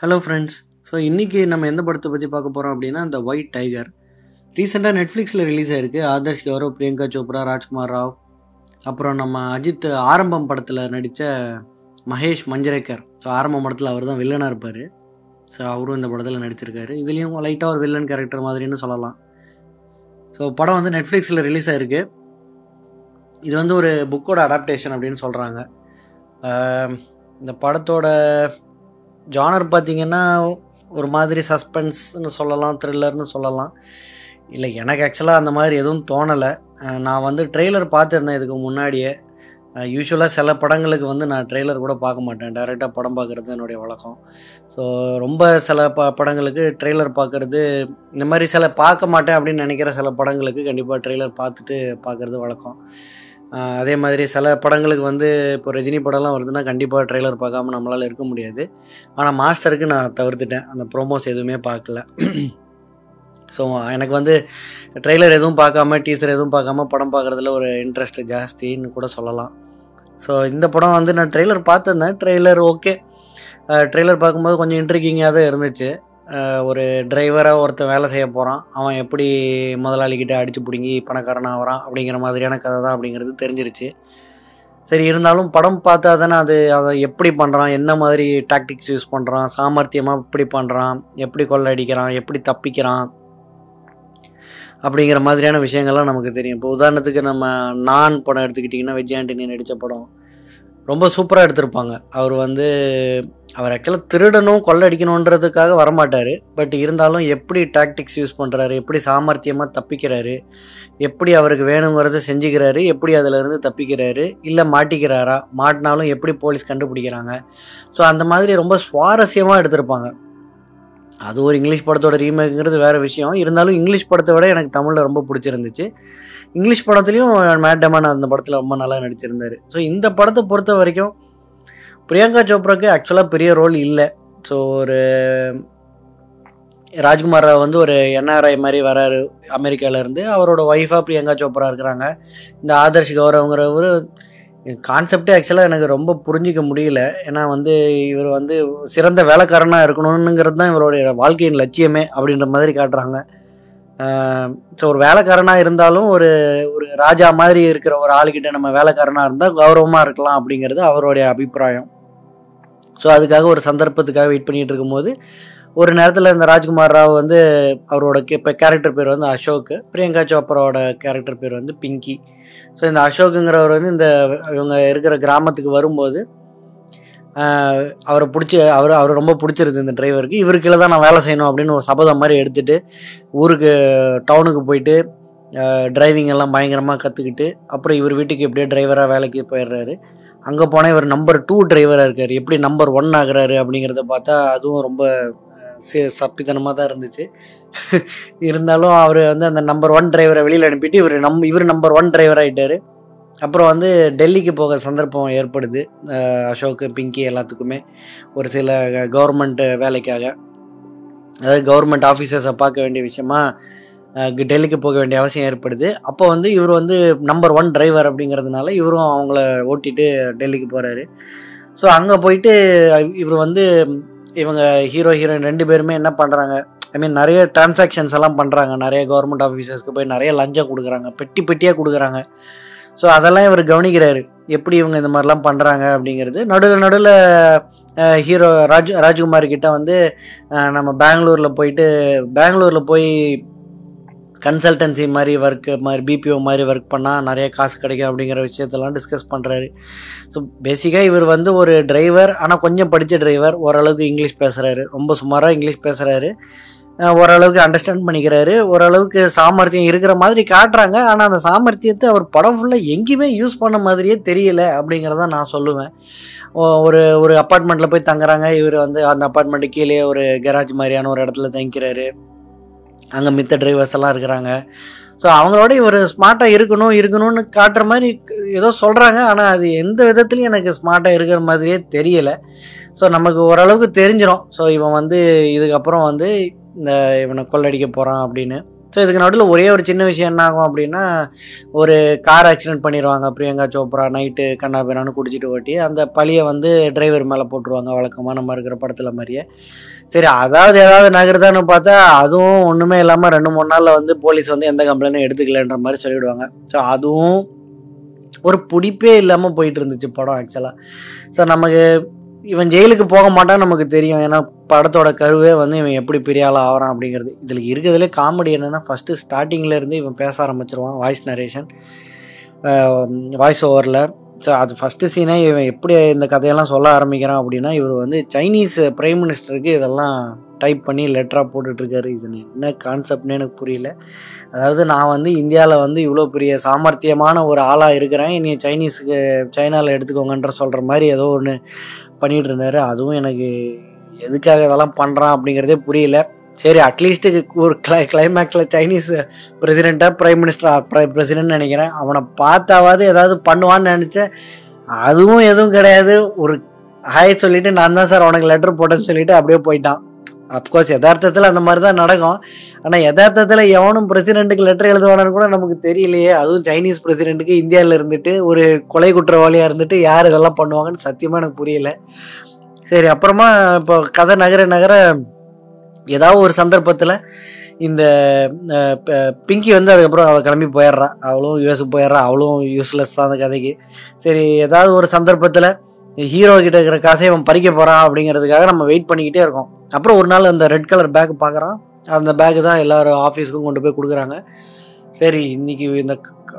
Hello friends so இன்றைக்கி நம்ம எந்த படத்தை பற்றி பார்க்க போகிறோம் அப்படின்னா இந்த ஒயிட் டைகர் ரீசெண்டாக நெட்ஃப்ளிக்ஸில் ரிலீஸ் ஆயிருக்கு. ஆதர்ஷ் கௌரவ் பிரியங்கா சோப்ரா ராஜ்குமார் ராவ். அப்புறம் நம்ம அஜித் ஆரம்பம் படத்தில் நடித்த மகேஷ் மஞ்சரேக்கர் ஸோ ஆரம்பம் படத்தில் அவர் தான் வில்லனாக இருப்பார். ஸோ அவரும் இந்த படத்தில் நடிச்சிருக்காரு. இதுலேயும் லைட்டாக ஒரு வில்லன் கேரக்டர் மாதிரின்னு சொல்லலாம். ஸோ படம் வந்து நெட்ஃப்ளிக்ஸில் ரிலீஸ் ஆயிருக்கு. இது வந்து ஒரு புக்கோட அடாப்டேஷன் அப்படின்னு சொல்கிறாங்க இந்த படத்தோட ஜானர் பார்த்தீங்கன்னா ஒரு மாதிரி சஸ்பென்ஸ்னு சொல்லலாம் த்ரில்லர்னு சொல்லலாம். இல்லை எனக்கு ஆக்சுவலாக அந்த மாதிரி எதுவும் தோணலை. நான் வந்து ட்ரெய்லர் பார்த்துருந்தேன் இதுக்கு முன்னாடியே. யூஸ்வலாக சில படங்களுக்கு வந்து நான் ட்ரெய்லர் கூட பார்க்க மாட்டேன். டைரெக்டாக படம் பார்க்குறது என்னுடைய வழக்கம். ஸோ ரொம்ப சில ப படங்களுக்கு ட்ரெய்லர் பார்க்குறது இந்த மாதிரி சில பார்க்க மாட்டேன் அப்படின்னு நினைக்கிற சில படங்களுக்கு கண்டிப்பாக ட்ரெய்லர் பார்த்துட்டு பார்க்குறது வழக்கம். அதே மாதிரி சில படங்களுக்கு வந்து இப்போ ரஜினி படம்லாம் வருதுன்னா கண்டிப்பாக ட்ரெய்லர் பார்க்காம நம்மளால் இருக்க முடியாது. ஆனால் மாஸ்டருக்கு நான் தவிர்த்துட்டேன். அந்த ப்ரோமோஸ் எதுவுமே பார்க்கல. ஸோ எனக்கு வந்து ட்ரெய்லர் எதுவும் பார்க்காம டீசர் எதுவும் பார்க்காம படம் பார்க்குறதுல ஒரு இன்ட்ரெஸ்ட் ஜாஸ்தின்னு கூட சொல்லலாம். ஸோ இந்த படம் வந்து நான் ட்ரெய்லர் பார்த்துருந்தேன் ட்ரெய்லர் ஓகே ட்ரெய்லர் பார்க்கும்போது கொஞ்சம் இன்ட்ரிகிங்காக தான் இருந்துச்சு. ஒரு டிரைவராக ஒருத்தன் வேலை செய்ய போகிறான் அவன் எப்படி முதலாளிக்கிட்ட அடித்து பிடுங்கி பணக்காரன் ஆகிறான் அப்படிங்கிற மாதிரியான கதை தான் அப்படிங்கிறது தெரிஞ்சிருச்சு. சரி இருந்தாலும் படம் பார்த்தா தானே அது அவன் எப்படி பண்ணுறான் என்ன மாதிரி டாக்டிக்ஸ் யூஸ் பண்ணுறான் சாமர்த்தியமாக எப்படி பண்ணுறான் எப்படி கொள்ளடிக்கிறான் எப்படி தப்பிக்கிறான் அப்படிங்கிற மாதிரியான விஷயங்கள்லாம் நமக்கு தெரியும். இப்போ உதாரணத்துக்கு நம்ம நான் படம் எடுத்துக்கிட்டிங்கன்னா விஜய் ஆண்டனி நடித்த படம். ரொம்ப சூப்பராக எடுத்திருப்பாங்க. அவர் வந்து அவர் ஆக்சுவலாக திருடணும் கொள்ளடிக்கணுன்றதுக்காக வரமாட்டார். பட் இருந்தாலும் எப்படி டாக்டிக்ஸ் யூஸ் பண்ணுறாரு எப்படி சாமர்த்தியமாக தப்பிக்கிறாரு எப்படி அவருக்கு வேணுங்கிறத செஞ்சுக்கிறாரு எப்படி அதிலிருந்து தப்பிக்கிறாரு இல்லை மாட்டிக்கிறாரா மாட்டினாலும் எப்படி போலீஸ் கண்டுபிடிக்கிறாங்க. ஸோ அந்த மாதிரி ரொம்ப சுவாரஸ்யமாக எடுத்திருப்பாங்க. அது ஒரு இங்கிலீஷ் படத்தோட ரீமேக்குங்கிறது வேறு விஷயம். இருந்தாலும் இங்கிலீஷ் படத்தை விட எனக்கு தமிழில் ரொம்ப பிடிச்சிருந்துச்சு. இங்கிலீஷ் படத்துலையும் மேட் அந்த படத்தில் ரொம்ப நல்லா நடிச்சிருந்தார். ஸோ இந்த படத்தை பொறுத்த வரைக்கும் பிரியங்கா சோப்ராக்கு ஆக்சுவலாக பெரிய ரோல் இல்லை. ஸோ ஒரு ராஜ்குமார் ராவ் வந்து ஒரு என்ஆர்ஐ மாதிரி வராரு அமெரிக்காவிலேருந்து அவரோட ஒய்ஃபாக பிரியங்கா சோப்ரா இருக்கிறாங்க. இந்த ஆதர்ஷ் கௌரவங்கிறவர் கான்செப்டே ஆக்சுவலாக எனக்கு ரொம்ப புரிஞ்சிக்க முடியல. ஏன்னா வந்து இவர் வந்து சிறந்த வேலைக்காரனாக இருக்கணுங்கிறது தான் இவருடைய வாழ்க்கையின் லட்சியமே அப்படின்ற மாதிரி காட்டுறாங்க. ஸோ ஒரு வேலைக்காரனாக இருந்தாலும் ஒரு ஒரு ராஜா மாதிரி இருக்கிற ஒரு ஆளுக்கிட்ட நம்ம வேலைக்காரனாக இருந்தால் கௌரவமாக இருக்கலாம் அப்படிங்கிறது அவருடைய அபிப்பிராயம். ஸோ அதுக்காக ஒரு சந்தர்ப்பத்துக்காக வெயிட் பண்ணிகிட்டு இருக்கும்போது ஒரு நேரத்தில் இந்த ராஜ்குமார் ராவ் வந்து அவரோட இப்போ கேரக்டர் பேர் வந்து அசோக் பிரியங்கா சோப்ராவோட கேரக்டர் பேர் வந்து பிங்கி. ஸோ இந்த அசோக்குங்கிறவர் வந்து இந்த இவங்க இருக்கிற கிராமத்துக்கு வரும்போது அவரை பிடிச்சி அவர் அவர் ரொம்ப பிடிச்சிருது இந்த டிரைவருக்கு இவருக்குள்ள தான் நான் வேலை செய்யணும் அப்படின்னு ஒரு சபதம் மாதிரி எடுத்துகிட்டு ஊருக்கு டவுனுக்கு போயிட்டு டிரைவிங் எல்லாம் பயங்கரமாக கற்றுக்கிட்டு அப்புறம் இவர் வீட்டுக்கு எப்படியோ டிரைவராக வேலைக்கு போயிடுறாரு. அங்கே போனால் இவர் நம்பர் டூ டிரைவராக இருக்கார். எப்படி நம்பர் ஒன் ஆகுறாரு அப்படிங்கிறத பார்த்தா அதுவும் ரொம்ப சப்பித்தனமாக தான் இருந்துச்சு. இருந்தாலும் அவர் வந்து அந்த நம்பர் ஒன் டிரைவரை வெளியில் அனுப்பிட்டு இவர் நம் இவர் நம்பர் ஒன் டிரைவர் ஆகிட்டார் அப்புறம் வந்து டெல்லிக்கு போக சந்தர்ப்பம் ஏற்படுது. அசோக் பிங்கி எல்லாத்துக்குமே. ஒரு சில கவர்மெண்ட் வேலைக்காக. அதாவது கவர்மெண்ட் ஆஃபீஸர்ஸை பார்க்க வேண்டிய விஷயமா டெல்லிக்கு போக வேண்டிய அவசியம் ஏற்படுது. அப்போ வந்து இவர் வந்து நம்பர் ஒன் டிரைவர் அப்படிங்கிறதுனால இவரும் அவங்கள ஓட்டிட்டு டெல்லிக்கு போகிறாரு ஸோ அங்கே போயிட்டு இவர் வந்து இவங்க ஹீரோ ஹீரோயின் ரெண்டு பேருமே என்ன பண்ணுறாங்க ஐ மீன் நிறைய டிரான்சாக்ஷன்ஸ் எல்லாம் பண்ணுறாங்க நிறைய கவர்மெண்ட் ஆஃபீஸர்ஸ்க்கு போய் நிறைய லஞ்சம் கொடுக்குறாங்க. பெட்டி பெட்டியாக கொடுக்குறாங்க. ஸோ அதெல்லாம் இவர் கவனிக்கிறாரு. எப்படி இவங்க இந்த மாதிரிலாம் பண்ணுறாங்க அப்படிங்கிறது. நடுவில் நடுவில் ஹீரோ ராஜ் ராஜ்குமார் கிட்ட வந்து நம்ம பெங்களூரில் போயிட்டு பெங்களூரில் போய் கன்சல்டன்சி மாதிரி ஒர்க் மாதிரி பிபிஓ மாதிரி ஒர்க் பண்ணால் நிறைய காசு கிடைக்கும் அப்படிங்கிற விஷயத்தெல்லாம் டிஸ்கஸ் பண்ணுறாரு ஸோ பேசிக்காக இவர் வந்து ஒரு டிரைவர் ஆனால் கொஞ்சம் படித்த டிரைவர் ஓரளவுக்கு இங்கிலீஷ் பேசுகிறாரு ரொம்ப சுமாராக இங்கிலீஷ் பேசுகிறாரு ஓரளவுக்கு அண்டர்ஸ்டாண்ட் பண்ணிக்கிறாரு. ஓரளவுக்கு சாமர்த்தியம் இருக்கிற மாதிரி காட்டுறாங்க. ஆனால் அந்த சாமர்த்தியத்தை அவர் படம் ஃபுல்லாக எங்கேயுமே யூஸ் பண்ண மாதிரியே தெரியல அப்படிங்கிறத நான் சொல்லுவேன். ஒரு ஒரு அப்பார்ட்மெண்ட்டில் போய் தங்குறாங்க. இவர் வந்து அந்த அப்பார்ட்மெண்ட்டு கீழே ஒரு கராஜ் மாதிரியான ஒரு இடத்துல தங்கிக்கிறாரு. அங்கே மித்த டிரைவர்ஸ் எல்லாம் இருக்கிறாங்க. ஸோ அவங்களோட இவர் ஸ்மார்ட்டாக இருக்கணும் இருக்கணும்னு காட்டுற மாதிரி ஏதோ சொல்கிறாங்க ஆனால் அது எந்த விதத்துலையும் எனக்கு ஸ்மார்ட்டாக இருக்கிற மாதிரியே தெரியலை. ஸோ நமக்கு ஓரளவுக்கு தெரிஞ்சிடும் ஸோ இவன் வந்து இதுக்கப்புறம் வந்து இந்த இவனை கொள்ளடிக்க போகிறான் அப்படின்னு. ஸோ இதுக்கு நடுவில் ஒரே ஒரு சின்ன விஷயம் என்ன ஆகும் அப்படின்னா ஒரு கார் ஆக்சிடென்ட் பண்ணிடுவாங்க பிரியங்கா சோப்ரா நைட்டு கண்ணா பின்னான்னு குடிச்சிட்டு ஓட்டி அந்த பழியை வந்து டிரைவர் மேலே போட்டுருவாங்க வழக்கமாக நம்ம இருக்கிற படத்தில் மாதிரியே. சரி அதாவது ஏதாவது நகருதான்னு பார்த்தா அதுவும் ஒன்றுமே இல்லாமல் ரெண்டு மூணு நாளில் வந்து போலீஸ் வந்து எந்த கம்ப்ளைண்ட்டும் எடுத்துக்கலன்ற மாதிரி சொல்லிவிடுவாங்க ஸோ அதுவும் ஒரு பிடிப்பே இல்லாமல் போயிட்டு இருந்துச்சு படம் ஆக்சுவலாக ஸோ நமக்கு இவன் ஜெயிலுக்கு போக மாட்டான்னு நமக்கு தெரியும். ஏன்னா படத்தோட கருவே வந்து இவன் எப்படி பெரிய ஆகிறான் அப்படிங்கிறது. இதில் இருக்கிறதுலே காமெடி என்னென்னா ஃபஸ்ட்டு ஸ்டார்டிங்லேருந்து இவன் பேச ஆரம்பிச்சிருவான் வாய்ஸ் நரேஷன் வாய்ஸ் ஓவரில் ஸோ அது ஃபஸ்ட்டு சீனே இவன் எப்படி இந்த கதையெல்லாம் சொல்ல ஆரம்பிக்கிறான் அப்படின்னா இவர் வந்து சைனீஸ் பிரைம் மினிஸ்டருக்கு இதெல்லாம் டைப் பண்ணி லெட்டராக போட்டுட்ருக்காரு. இது என்ன கான்செப்ட்னு எனக்கு புரியல. அதாவது நான் வந்து இந்தியாவில் வந்து இவ்வளோ பெரிய சாமர்த்தியமான ஒரு ஆளாக இருக்கிறேன். நீ சைனீஸுக்கு சைனாவில் எடுத்துக்கோங்கன்ற சொல்கிற மாதிரி ஏதோ ஒன்று பண்ணிகிட்டு இருந்தார் அதுவும் எனக்கு எதுக்காக இதெல்லாம் பண்ணுறான் அப்படிங்கிறதே புரியல. சரி அட்லீஸ்ட்டு ஒரு கிளை கிளைமேக்ஸில் சைனீஸ் பிரசிடெண்ட்டாக ப்ரைம் மினிஸ்டர் பிரசிடென்ட் நினைக்கிறேன். அவனை பார்த்தாவது ஏதாவது பண்ணுவான்னு நினச்சேன். அதுவும் எதுவும் கிடையாது. ஒரு ஹாய் சொல்லிவிட்டு நான் தான் சார் உனக்கு லெட்டர் போட்டேன்னு சொல்லிட்டு அப்படியே போயிட்டான். அப்கோர்ஸ் யதார்த்தத்தில் அந்த மாதிரி தான் நடக்கும். ஆனால் யதார்த்தத்தில் எவனும் பிரசிடென்ட்டுக்கு லெட்டர் எழுதுவானான்னு கூட நமக்கு தெரியலையே. அதுவும் சைனீஸ் பிரசிடென்ட்டுக்கு இந்தியாவில் இருந்துட்டு ஒரு கொலை குற்றவாளியாக இருந்துட்டு யார் இதெல்லாம் பண்ணுவாங்கன்னு சத்தியமாக எனக்கு புரியல. சரி அப்புறமா இப்போ கதை நகர நகர ஏதாவது ஒரு சந்தர்ப்பத்தில் இந்த பிங்கி வந்து அதுக்கப்புறம் அவள் கிளம்பி போயிடுறான் அவளும் யூஎஸ் போயிடுறான் அவளும் யூஸ்லெஸ் தான் அந்த கதைக்கு. சரி ஏதாவது ஒரு சந்தர்ப்பத்தில் ஹீரோ கிட்ட இருக்கிற காசை அவன் பறிக்க போகிறான் அப்படிங்கிறதுக்காக நம்ம வெயிட் பண்ணிக்கிட்டே இருக்கோம். அப்புறம் ஒரு நாள் அந்த ரெட் கலர் பேக் பார்க்குறான். அந்த பேக்கு தான் எல்லோரும் ஆஃபீஸுக்கும் கொண்டு போய் கொடுக்குறாங்க. சரி இன்றைக்கி இந்த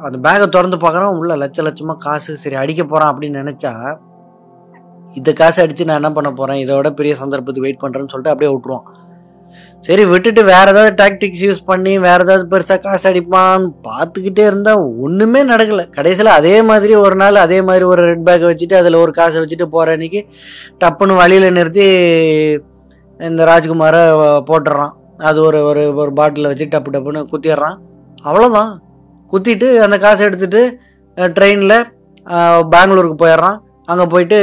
அந்த பேக்கை திறந்து பார்க்குறான். உள்ளே லட்ச லட்சமாக காசு. சரி அடிக்க போகிறான் அப்படின்னு நினச்சா இந்த காசு அடித்து நான் என்ன பண்ண போகிறேன் இதோட பெரிய சந்தர்ப்பத்துக்கு வெயிட் பண்ணுறேன்னு சொல்லிட்டு அப்படியே விட்டுருவான். சரி விட்டுட்டு வேறு ஏதாவது டாக்டிக்ஸ் யூஸ் பண்ணி வேறு ஏதாவது பெருசாக காசு அடிப்பான்னு பார்த்துக்கிட்டே இருந்தால் ஒன்றுமே நடக்கலை. கடைசியில் அதே மாதிரி ஒரு நாள் அதே மாதிரி ஒரு ரெட் பேக்கை வச்சுட்டு அதில் ஒரு காசை வச்சுட்டு போகிற அன்னைக்கு டப்புன்னு வழியில் நிறுத்தி இந்த ராஜ்குமாரை போட்டுடுறான் அது ஒரு ஒரு ஒரு பாட்டில் வச்சு டப்பு டப்புன்னு குத்திடுறான். அவ்வளோதான் குத்திட்டு அந்த காசை எடுத்துட்டு ட்ரெயினில் பெங்களூருக்கு போயிடுறான். அங்கே போயிட்டு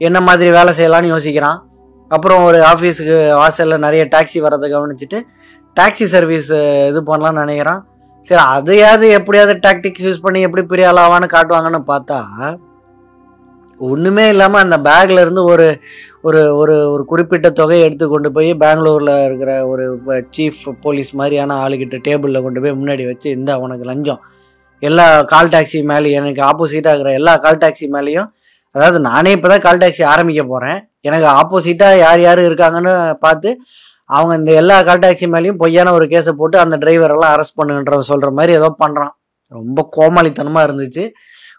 என்ன மாதிரி வேலை செய்யலான்னு யோசிக்கிறான். அப்புறம் ஒரு ஆஃபீஸுக்கு வாசலில் நிறைய டாக்ஸி வரதை கவனிச்சுட்டு டாக்ஸி சர்வீஸ் இது பண்ணலான்னு நினைக்கிறான். சரி அதையாவது எப்படியாவது டாக்டிக்ஸ் யூஸ் பண்ணி எப்படி பெரிய ஆளாவான்னு காட்டுவாங்கன்னு பார்த்தா ஒன்றுமே இல்லாமல் அந்த பேக்கில் இருந்து ஒரு ஒரு ஒரு ஒரு குறிப்பிட்ட தொகையை எடுத்து கொண்டு போய் பெங்களூரில் இருக்கிற ஒரு சீஃப் போலீஸ் மாதிரியான ஆளுகிட்ட டேபிளில் கொண்டு போய் முன்னாடி வச்சு இந்த உனக்கு லஞ்சம். எல்லா கால் டாக்ஸி மேலேயும் எனக்கு ஆப்போசிட்டாக இருக்கிற எல்லா கால் டாக்ஸி மேலேயும் அதாவது நானே இப்போ தான் கால் டாக்ஸி ஆரம்பிக்க போகிறேன் எனக்கு ஆப்போசிட்டாக யார் யார் இருக்காங்கன்னு பார்த்து அவங்க இந்த எல்லா கால் டாக்ஸி மேலேயும் பொய்யான ஒரு கேஸை போட்டு அந்த டிரைவரெல்லாம் அரெஸ்ட் பண்ணுன்ற சொல்கிற மாதிரி ஏதோ பண்ணுறான் ரொம்ப கோமாளித்தனமாக இருந்துச்சு.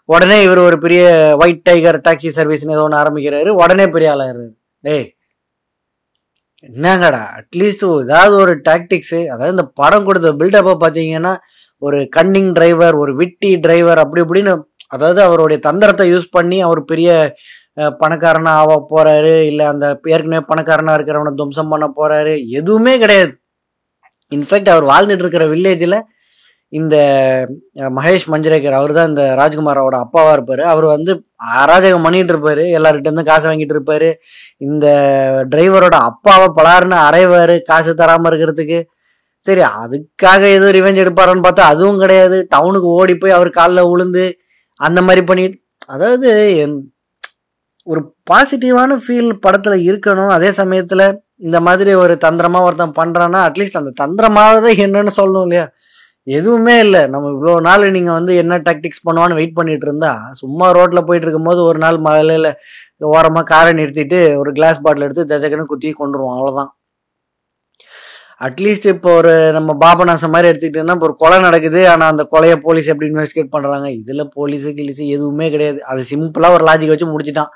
உடனே இவர் ஒரு பெரிய ஒயிட் டைகர் டாக்ஸி சர்வீஸ்னு ஏதோ ஒன்று ஆரம்பிக்கிறாரு. உடனே பெரிய ஆளாகிறாரு டேய் என்னங்கடா? அட்லீஸ்ட் ஏதாவது ஒரு டாக்டிக்ஸு அதாவது இந்த படம் கொடுத்த பில்டப்பை பார்த்தீங்கன்னா ஒரு கன்னிங் டிரைவர் ஒரு விட்டி டிரைவர் அப்படி இப்படின்னு அதாவது அவருடைய தந்திரத்தை யூஸ் பண்ணி அவர் பெரிய பணக்காரனாக ஆக போகிறாரு இல்லை அந்த ஏற்கனவே பணக்காரனாக இருக்கிறவனை துவம்சம் பண்ண போகிறாரு எதுவுமே கிடையாது. இன்ஃபேக்ட் அவர் வாழ்ந்துட்டு இருக்கிற வில்லேஜில் இந்த மகேஷ் மஞ்சரேக்கர் அவர் தான் இந்த ராஜ்குமாரோட அப்பாவாக இருப்பார். அவர் வந்து அராஜகம் பண்ணிட்டு இருப்பாரு. எல்லார்கிட்ட இருந்து காசு வாங்கிட்டு இருப்பார். இந்த டிரைவரோட அப்பாவை பலாருன்னு அரைவார் காசு தராமல் இருக்கிறதுக்கு. சரி அதுக்காக ஏதோ ரிவெஞ்ச் எடுப்பாரான்னு பார்த்தா அதுவும் கிடையாது. டவுனுக்கு ஓடி போய் அவர் காலில் உளுந்து அந்த மாதிரி பண்ணிட்டு அதாவது ஒரு பாசிட்டிவான ஃபீல் படத்தில் இருக்கணும். அதே சமயத்தில் இந்த மாதிரி ஒரு தந்திரமாக ஒருத்தன் பண்ணுறான்னா அட்லீஸ்ட் அந்த தந்திரமாவது என்னன்னு சொல்லணும் இல்லையா? எதுவுமே இல்லை. நம்ம இவ்வளோ நாள் நீங்கள் வந்து என்ன டாக்டிக்ஸ் பண்ணுவான்னு வெயிட் பண்ணிட்டு இருந்தா சும்மா ரோட்டில் போயிட்டு இருக்கும்போது ஒரு நாள் மலையில் ஓரமாக காரை நிறுத்திட்டு ஒரு கிளாஸ் பாட்டில் எடுத்து தஜக்கன்னு குத்தி கொண்டுருவோம். அவ்வளோதான் அட்லீஸ்ட் இப்போ ஒரு நம்ம பாபநாசம் மாதிரி எடுத்துக்கிட்டோம்னா இப்போ ஒரு கொலை நடக்குது. ஆனால் அந்த கொலையை போலீஸ் எப்படி இன்வெஸ்டிகேட் பண்ணுறாங்க இதில் போலீஸு கிலீஸு எதுவுமே கிடையாது. அது சிம்பிளாக ஒரு லாஜிக் வச்சு முடிச்சிட்டான்.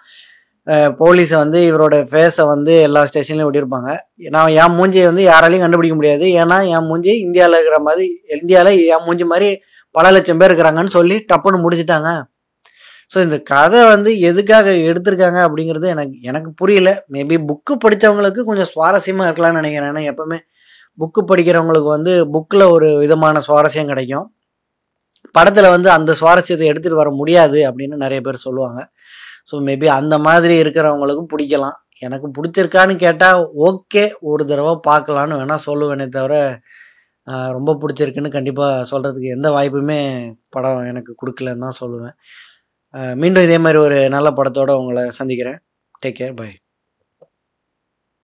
போலீஸை வந்து இவரோட ஃபேஸை வந்து எல்லா ஸ்டேஷன்லையும் ஒட்டியிருப்பாங்க. நான் என் மூஞ்சியை வந்து யாராலையும் கண்டுபிடிக்க முடியாது. ஏன்னா என் மூஞ்சி இந்தியாவில் இருக்கிற மாதிரி இந்தியாவில் என் மூஞ்சி மாதிரி பல லட்சம் பேர் இருக்கிறாங்கன்னு சொல்லி டப்புன்னு முடிச்சிட்டாங்க. ஸோ இந்த கதை வந்து எதுக்காக எடுத்திருக்காங்க அப்படிங்கிறது எனக்கு எனக்கு புரியல. மேபி புக்கு படித்தவங்களுக்கு கொஞ்சம் சுவாரஸ்யமாக இருக்கலாம்னு நினைக்கிறேன். ஏன்னா எப்பவுமே புக்கு படிக்கிறவங்களுக்கு வந்து புக்கில் ஒரு விதமான சுவாரஸ்யம் கிடைக்கும். படத்தில் வந்து அந்த சுவாரஸ்யத்தை எடுத்துகிட்டு வர முடியாது அப்படின்னு நிறைய பேர் சொல்லுவாங்க. ஸோ மேபி அந்த மாதிரி இருக்கிறவங்களுக்கும் பிடிக்கலாம். எனக்கு பிடிச்சிருக்கான்னு கேட்டால் ஓகே ஒரு தடவை பார்க்கலான்னு வேணால் சொல்லுவேனே தவிர ரொம்ப பிடிச்சிருக்குன்னு கண்டிப்பாக சொல்கிறதுக்கு எந்த வாய்ப்புமே படம் எனக்கு கொடுக்கலன்னு தான் சொல்லுவேன். மீண்டும் இதே மாதிரி ஒரு நல்ல படத்தோடு உங்களை சந்திக்கிறேன். Take care bye